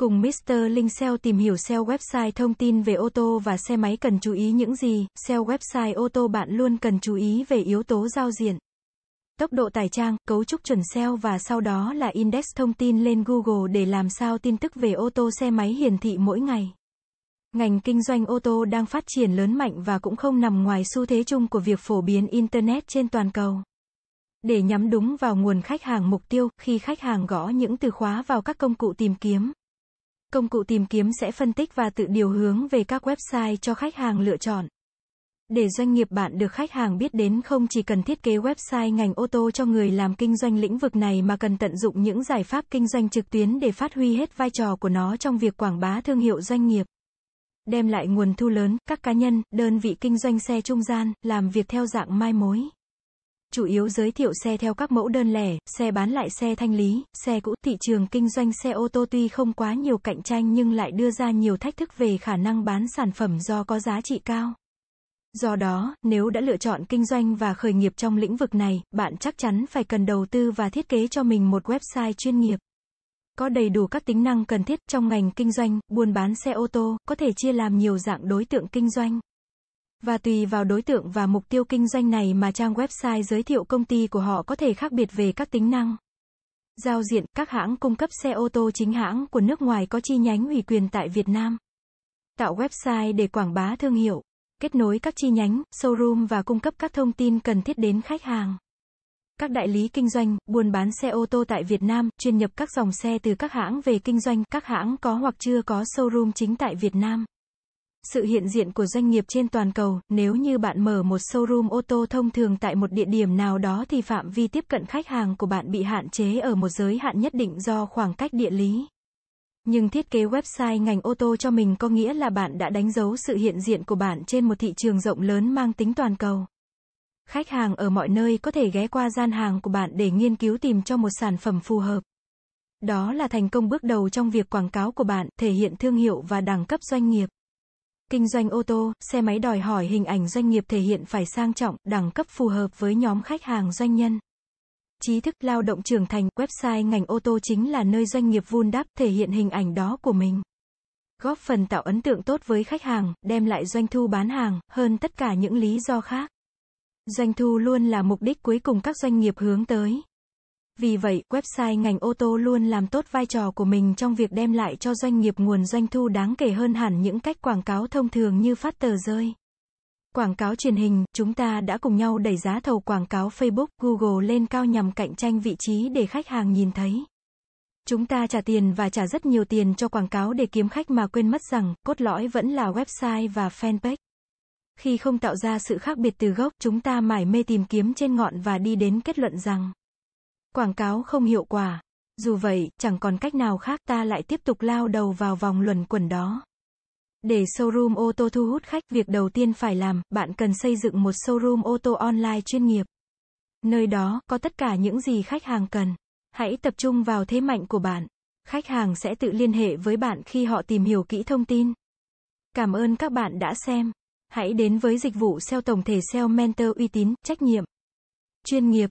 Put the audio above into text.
Cùng Mr. Linh SEO tìm hiểu SEO website thông tin về ô tô và xe máy cần chú ý những gì, SEO website ô tô bạn luôn cần chú ý về yếu tố giao diện. Tốc độ tải trang, cấu trúc chuẩn SEO và sau đó là index thông tin lên Google để làm sao tin tức về ô tô xe máy hiển thị mỗi ngày. Ngành kinh doanh ô tô đang phát triển lớn mạnh và cũng không nằm ngoài xu thế chung của việc phổ biến Internet trên toàn cầu. Để nhắm đúng vào nguồn khách hàng mục tiêu, khi khách hàng gõ những từ khóa vào các công cụ tìm kiếm, Công cụ tìm kiếm sẽ phân tích và tự điều hướng về các website cho khách hàng lựa chọn. Để doanh nghiệp bạn được khách hàng biết đến không chỉ cần thiết kế website ngành ô tô cho người làm kinh doanh lĩnh vực này mà cần tận dụng những giải pháp kinh doanh trực tuyến để phát huy hết vai trò của nó trong việc quảng bá thương hiệu doanh nghiệp. Đem lại nguồn thu lớn, các cá nhân, đơn vị kinh doanh xe trung gian, làm việc theo dạng mai mối chủ yếu giới thiệu xe theo các mẫu đơn lẻ, xe bán lại xe thanh lý, xe cũ. Thị trường kinh doanh xe ô tô tuy không quá nhiều cạnh tranh nhưng lại đưa ra nhiều thách thức về khả năng bán sản phẩm do có giá trị cao. Do đó, nếu đã lựa chọn kinh doanh và khởi nghiệp trong lĩnh vực này, bạn chắc chắn phải cần đầu tư và thiết kế cho mình một website chuyên nghiệp. Có đầy đủ các tính năng cần thiết trong ngành kinh doanh, buôn bán xe ô tô, có thể chia làm nhiều dạng đối tượng kinh doanh. Và tùy vào đối tượng và mục tiêu kinh doanh này mà trang website giới thiệu công ty của họ có thể khác biệt về các tính năng. Giao diện, các hãng cung cấp xe ô tô chính hãng của nước ngoài có chi nhánh ủy quyền tại Việt Nam. Tạo website để quảng bá thương hiệu. Kết nối các chi nhánh, showroom và cung cấp các thông tin cần thiết đến khách hàng. Các đại lý kinh doanh, buôn bán xe ô tô tại Việt Nam, chuyên nhập các dòng xe từ các hãng về kinh doanh, các hãng có hoặc chưa có showroom chính tại Việt Nam. Sự hiện diện của doanh nghiệp trên toàn cầu, nếu như bạn mở một showroom ô tô thông thường tại một địa điểm nào đó thì phạm vi tiếp cận khách hàng của bạn bị hạn chế ở một giới hạn nhất định do khoảng cách địa lý. Nhưng thiết kế website ngành ô tô cho mình có nghĩa là bạn đã đánh dấu sự hiện diện của bạn trên một thị trường rộng lớn mang tính toàn cầu. Khách hàng ở mọi nơi có thể ghé qua gian hàng của bạn để nghiên cứu tìm cho một sản phẩm phù hợp. Đó là thành công bước đầu trong việc quảng cáo của bạn, thể hiện thương hiệu và đẳng cấp doanh nghiệp. Kinh doanh ô tô, xe máy đòi hỏi hình ảnh doanh nghiệp thể hiện phải sang trọng, đẳng cấp phù hợp với nhóm khách hàng doanh nhân. Trí thức lao động trưởng thành, website ngành ô tô chính là nơi doanh nghiệp vun đắp thể hiện hình ảnh đó của mình. Góp phần tạo ấn tượng tốt với khách hàng, đem lại doanh thu bán hàng, hơn tất cả những lý do khác. Doanh thu luôn là mục đích cuối cùng các doanh nghiệp hướng tới. Vì vậy, website ngành ô tô luôn làm tốt vai trò của mình trong việc đem lại cho doanh nghiệp nguồn doanh thu đáng kể hơn hẳn những cách quảng cáo thông thường như phát tờ rơi. Quảng cáo truyền hình, chúng ta đã cùng nhau đẩy giá thầu quảng cáo Facebook, Google lên cao nhằm cạnh tranh vị trí để khách hàng nhìn thấy. Chúng ta trả tiền và trả rất nhiều tiền cho quảng cáo để kiếm khách mà quên mất rằng, cốt lõi vẫn là website và fanpage. Khi không tạo ra sự khác biệt từ gốc, chúng ta mải mê tìm kiếm trên ngọn và đi đến kết luận rằng Quảng cáo không hiệu quả. Dù vậy, chẳng còn cách nào khác ta lại tiếp tục lao đầu vào vòng luẩn quẩn đó. Để showroom ô tô thu hút khách, việc đầu tiên phải làm, bạn cần xây dựng một showroom ô tô online chuyên nghiệp. Nơi đó, có tất cả những gì khách hàng cần. Hãy tập trung vào thế mạnh của bạn. Khách hàng sẽ tự liên hệ với bạn khi họ tìm hiểu kỹ thông tin. Cảm ơn các bạn đã xem. Hãy đến với dịch vụ SEO tổng thể SEO Mentor uy tín, trách nhiệm, chuyên nghiệp.